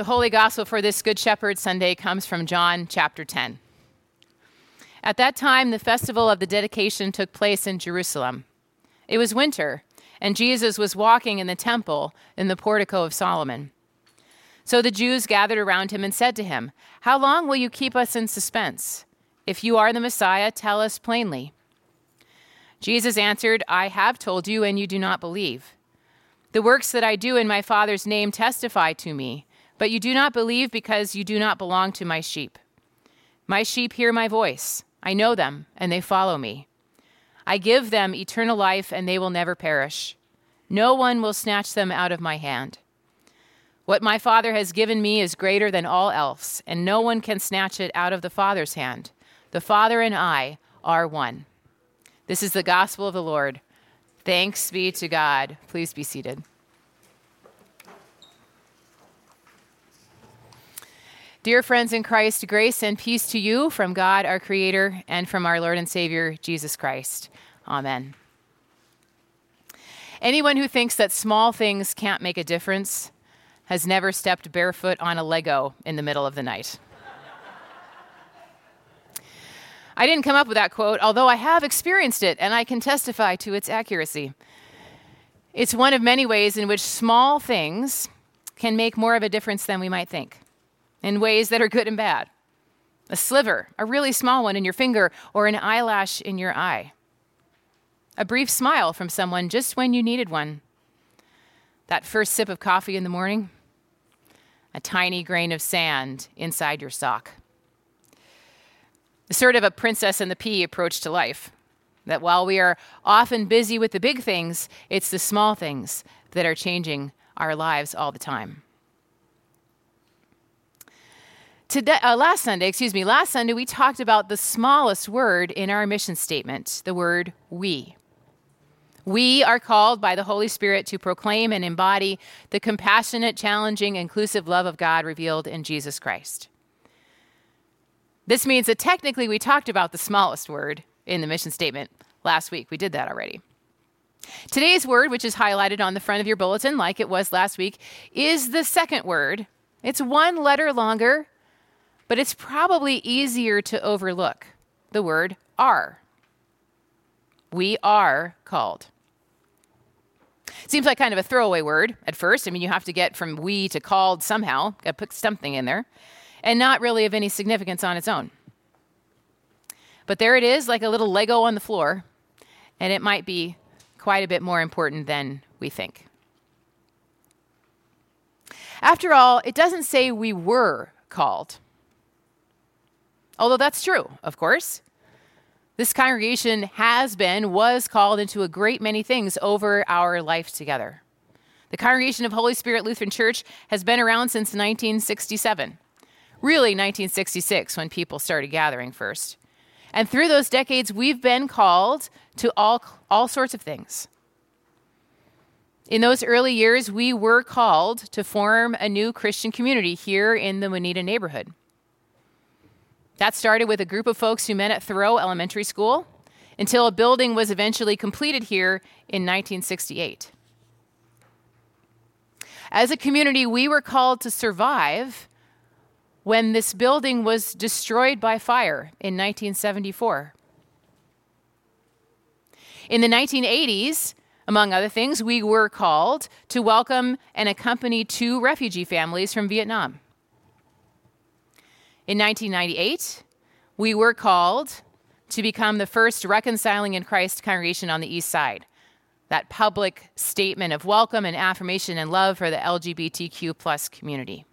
The Holy Gospel for this Good Shepherd Sunday comes from John chapter 10. At that time, the festival of the dedication took place in Jerusalem. It was winter, and Jesus was walking in the temple in the portico of Solomon. So the Jews gathered around him and said to him, How long will you keep us in suspense? If you are the Messiah, tell us plainly. Jesus answered, I have told you, and you do not believe. The works that I do in my Father's name testify to me but you do not believe because you do not belong to my sheep. My sheep hear my voice. I know them, and they follow me. I give them eternal life, and they will never perish. No one will snatch them out of my hand. What my Father has given me is greater than all else, and no one can snatch it out of the Father's hand. The Father and I are one. This is the gospel of the Lord. Thanks be to God. Please be seated. Dear friends in Christ, grace and peace to you from God our Creator and from our Lord and Savior, Jesus Christ. Amen. Anyone who thinks that small things can't make a difference has never stepped barefoot on a Lego in the middle of the night. I didn't come up with that quote, although I have experienced it and I can testify to its accuracy. It's one of many ways in which small things can make more of a difference than we might think in ways that are good and bad. A sliver, a really small one in your finger, or an eyelash in your eye. A brief smile from someone just when you needed one. That first sip of coffee in the morning. A tiny grain of sand inside your sock. Sort of a princess and the pea approach to life. That while we are often busy with the big things, it's the small things that are changing our lives all the time. Today, uh, last Sunday, excuse me, last Sunday we talked about the smallest word in our mission statement, the word we. We are called by the Holy Spirit to proclaim and embody the compassionate, challenging, inclusive love of God revealed in Jesus Christ. This means that technically we talked about the smallest word in the mission statement last week. We did that already. Today's word, which is highlighted on the front of your bulletin like it was last week, is the second word. It's one letter longer but it's probably easier to overlook the word are. We are called. Seems like kind of a throwaway word at first. I mean, you have to get from we to called somehow, got to put something in there, and not really of any significance on its own. But there it is, like a little Lego on the floor, and it might be quite a bit more important than we think. After all, it doesn't say we were called. Although that's true, of course. This congregation has been, was called into a great many things over our life together. The congregation of Holy Spirit Lutheran Church has been around since 1967, really 1966 when people started gathering first. And through those decades, we've been called to all, all sorts of things. In those early years, we were called to form a new Christian community here in the Moneta neighborhood. That started with a group of folks who met at Thoreau Elementary School until a building was eventually completed here in 1968. As a community, we were called to survive when this building was destroyed by fire in 1974. In the 1980s, among other things, we were called to welcome and accompany two refugee families from Vietnam. In 1998, we were called to become the first Reconciling in Christ congregation on the East Side. That public statement of welcome and affirmation and love for the LGBTQ plus community.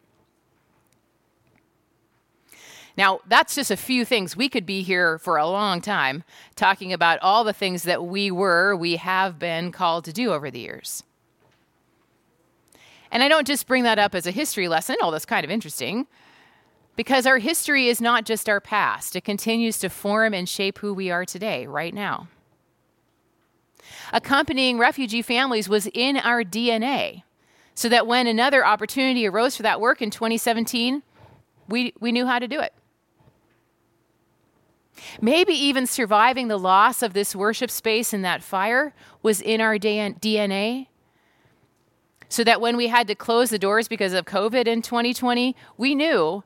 Now, that's just a few things. We could be here for a long time talking about all the things that we were, we have been called to do over the years. And I don't just bring that up as a history lesson, although it's kind of interesting. Because our history is not just our past, it continues to form and shape who we are today, right now. Accompanying refugee families was in our DNA, so that when another opportunity arose for that work in 2017, we, we knew how to do it. Maybe even surviving the loss of this worship space in that fire was in our DNA So that when we had to close the doors because of COVID in 2020, we knew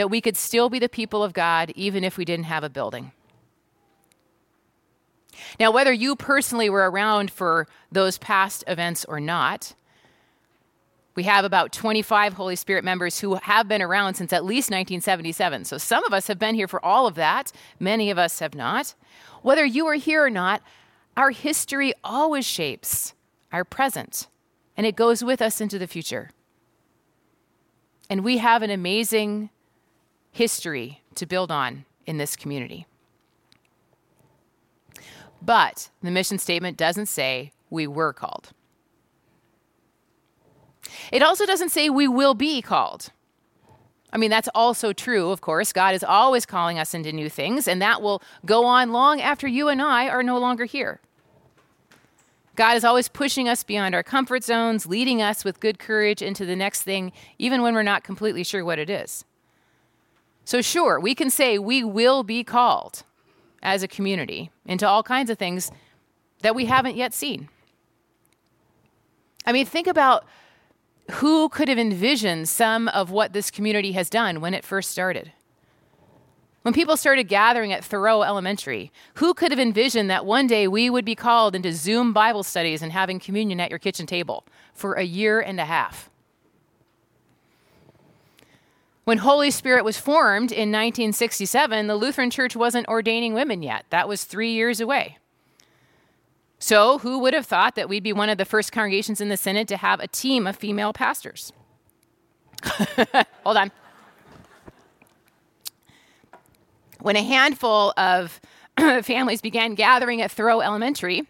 that we could still be the people of God even if we didn't have a building. Now, whether you personally were around for those past events or not, we have about 25 Holy Spirit members who have been around since at least 1977. So some of us have been here for all of that, many of us have not. Whether you are here or not, our history always shapes our present, and it goes with us into the future. And we have an amazing history to build on in this community. But the mission statement doesn't say we were called. It also doesn't say we will be called. I mean, that's also true, of course. God is always calling us into new things, and that will go on long after you and I are no longer here. God is always pushing us beyond our comfort zones, leading us with good courage into the next thing, even when we're not completely sure what it is. So, sure, we can say we will be called as a community into all kinds of things that we haven't yet seen. I mean, think about who could have envisioned some of what this community has done when it first started? When people started gathering at Thoreau Elementary, who could have envisioned that one day we would be called into Zoom Bible studies and having communion at your kitchen table for a year and a half? When Holy Spirit was formed in 1967, the Lutheran Church wasn't ordaining women yet. That was three years away. So, who would have thought that we'd be one of the first congregations in the Synod to have a team of female pastors? Hold on. When a handful of families began gathering at Thoreau Elementary,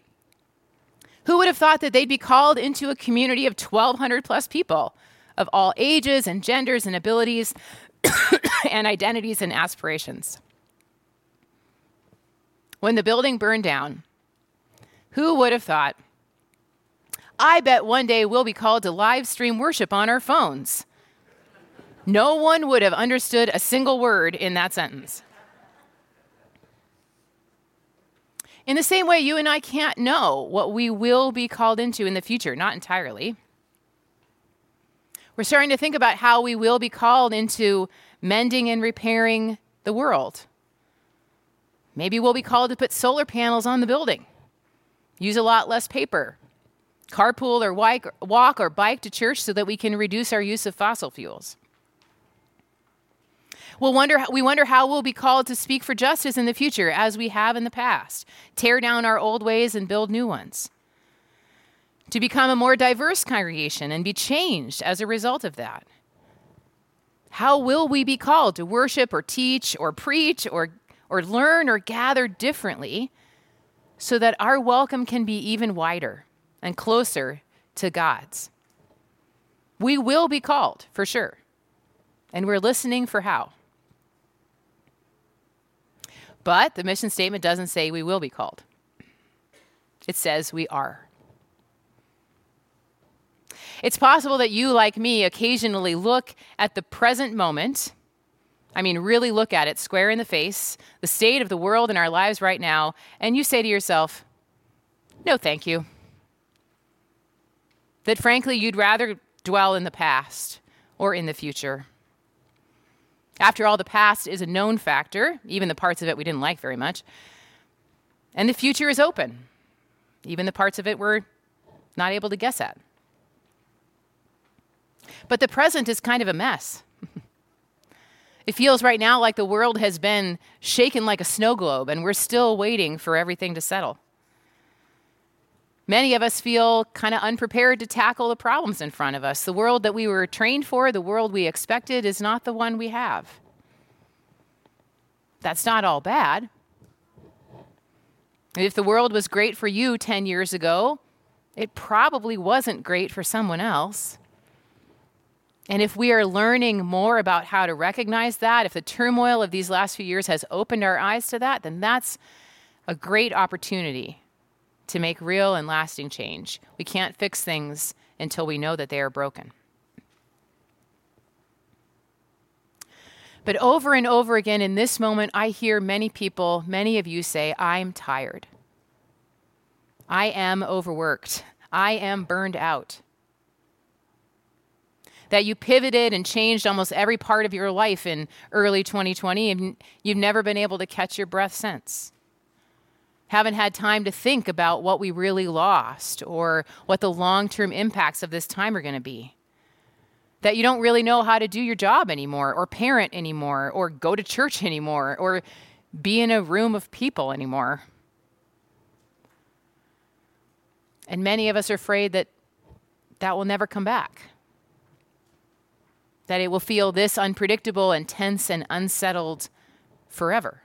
who would have thought that they'd be called into a community of 1,200 plus people of all ages and genders and abilities and identities and aspirations? When the building burned down, who would have thought? I bet one day we'll be called to live stream worship on our phones. No one would have understood a single word in that sentence. In the same way, you and I can't know what we will be called into in the future, not entirely. We're starting to think about how we will be called into mending and repairing the world. Maybe we'll be called to put solar panels on the building use a lot less paper, carpool or walk or bike to church so that we can reduce our use of fossil fuels. We'll wonder, we wonder how we'll be called to speak for justice in the future, as we have in the past, tear down our old ways and build new ones. To become a more diverse congregation and be changed as a result of that. How will we be called to worship or teach or preach or, or learn or gather differently so that our welcome can be even wider and closer to God's. We will be called, for sure, and we're listening for how. But the mission statement doesn't say we will be called, it says we are. It's possible that you, like me, occasionally look at the present moment I mean, really look at it square in the face, the state of the world and our lives right now, and you say to yourself, no, thank you. That frankly, you'd rather dwell in the past or in the future. After all, the past is a known factor, even the parts of it we didn't like very much. And the future is open, even the parts of it we're not able to guess at. But the present is kind of a mess. It feels right now like the world has been shaken like a snow globe, and we're still waiting for everything to settle. Many of us feel kind of unprepared to tackle the problems in front of us. The world that we were trained for, the world we expected, is not the one we have. That's not all bad. If the world was great for you 10 years ago, it probably wasn't great for someone else. And if we are learning more about how to recognize that, if the turmoil of these last few years has opened our eyes to that, then that's a great opportunity to make real and lasting change. We can't fix things until we know that they are broken. But over and over again in this moment, I hear many people, many of you say, I'm tired. I am overworked. I am burned out. That you pivoted and changed almost every part of your life in early 2020 and you've never been able to catch your breath since. Haven't had time to think about what we really lost or what the long term impacts of this time are going to be. That you don't really know how to do your job anymore, or parent anymore, or go to church anymore, or be in a room of people anymore. And many of us are afraid that that will never come back. That it will feel this unpredictable and tense and unsettled forever.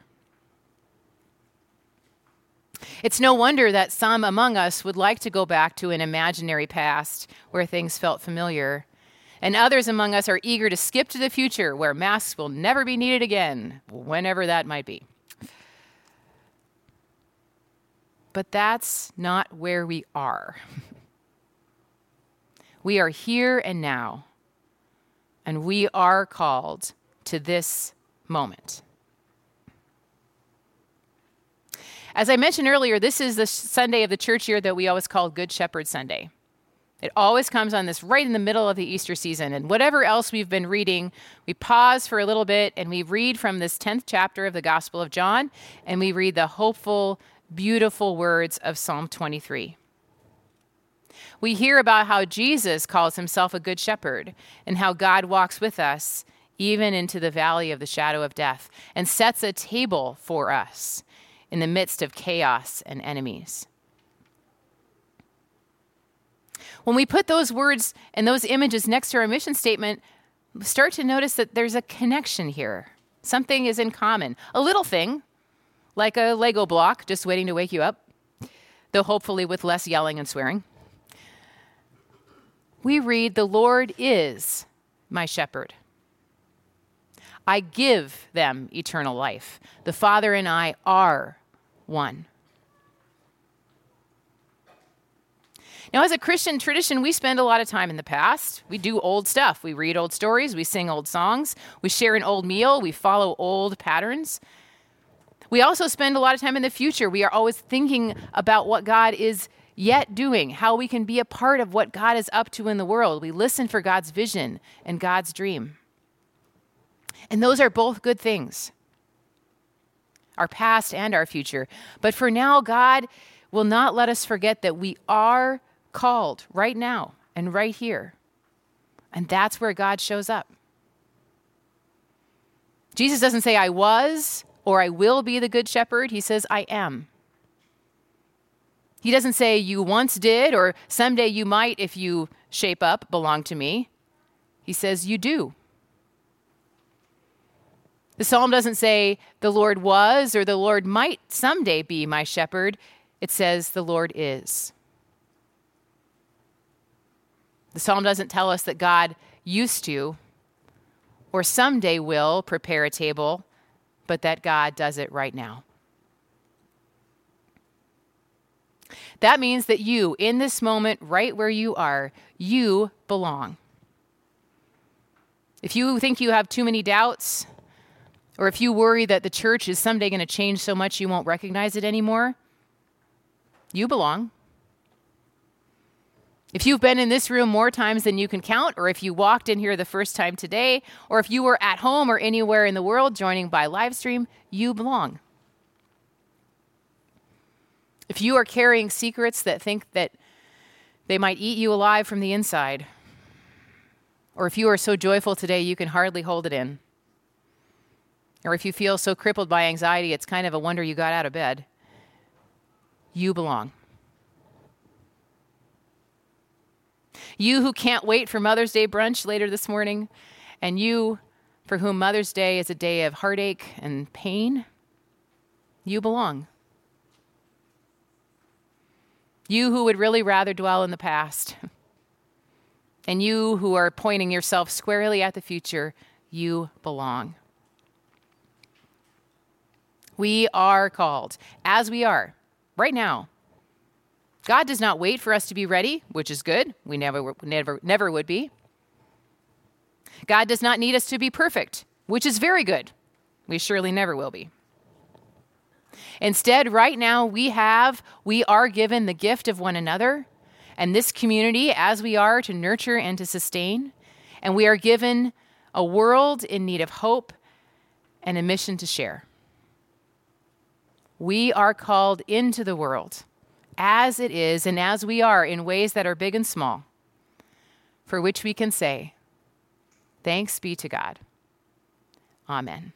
It's no wonder that some among us would like to go back to an imaginary past where things felt familiar, and others among us are eager to skip to the future where masks will never be needed again, whenever that might be. But that's not where we are. we are here and now, and we are called to this moment. As I mentioned earlier, this is the Sunday of the church year that we always call Good Shepherd Sunday. It always comes on this right in the middle of the Easter season. And whatever else we've been reading, we pause for a little bit and we read from this 10th chapter of the Gospel of John and we read the hopeful, beautiful words of Psalm 23. We hear about how Jesus calls himself a good shepherd and how God walks with us even into the valley of the shadow of death and sets a table for us in the midst of chaos and enemies. When we put those words and those images next to our mission statement, start to notice that there's a connection here. Something is in common. A little thing, like a Lego block just waiting to wake you up, though hopefully with less yelling and swearing. We read, The Lord is my shepherd. I give them eternal life. The Father and I are one. Now, as a Christian tradition, we spend a lot of time in the past. We do old stuff. We read old stories, we sing old songs, we share an old meal, we follow old patterns. We also spend a lot of time in the future. We are always thinking about what God is yet doing, how we can be a part of what God is up to in the world. We listen for God's vision and God's dream. And those are both good things our past and our future. But for now, God will not let us forget that we are called right now and right here. And that's where God shows up. Jesus doesn't say, I was or I will be the good shepherd. He says, I am. He doesn't say, you once did or someday you might if you shape up, belong to me. He says, you do. The psalm doesn't say, the Lord was or the Lord might someday be my shepherd. It says, the Lord is. The psalm doesn't tell us that God used to or someday will prepare a table but that God does it right now. That means that you, in this moment, right where you are, you belong. If you think you have too many doubts, or if you worry that the church is someday going to change so much you won't recognize it anymore, you belong. If you've been in this room more times than you can count, or if you walked in here the first time today, or if you were at home or anywhere in the world joining by live stream, you belong. If you are carrying secrets that think that they might eat you alive from the inside, or if you are so joyful today you can hardly hold it in, or if you feel so crippled by anxiety it's kind of a wonder you got out of bed, you belong. You who can't wait for Mother's Day brunch later this morning, and you for whom Mother's Day is a day of heartache and pain, you belong. You who would really rather dwell in the past, and you who are pointing yourself squarely at the future, you belong. We are called, as we are, right now, God does not wait for us to be ready, which is good. We never, never, never would be. God does not need us to be perfect, which is very good. We surely never will be. Instead, right now, we have, we are given the gift of one another and this community as we are to nurture and to sustain. and we are given a world in need of hope and a mission to share. We are called into the world as it is and as we are in ways that are big and small, for which we can say, Thanks be to God. Amen.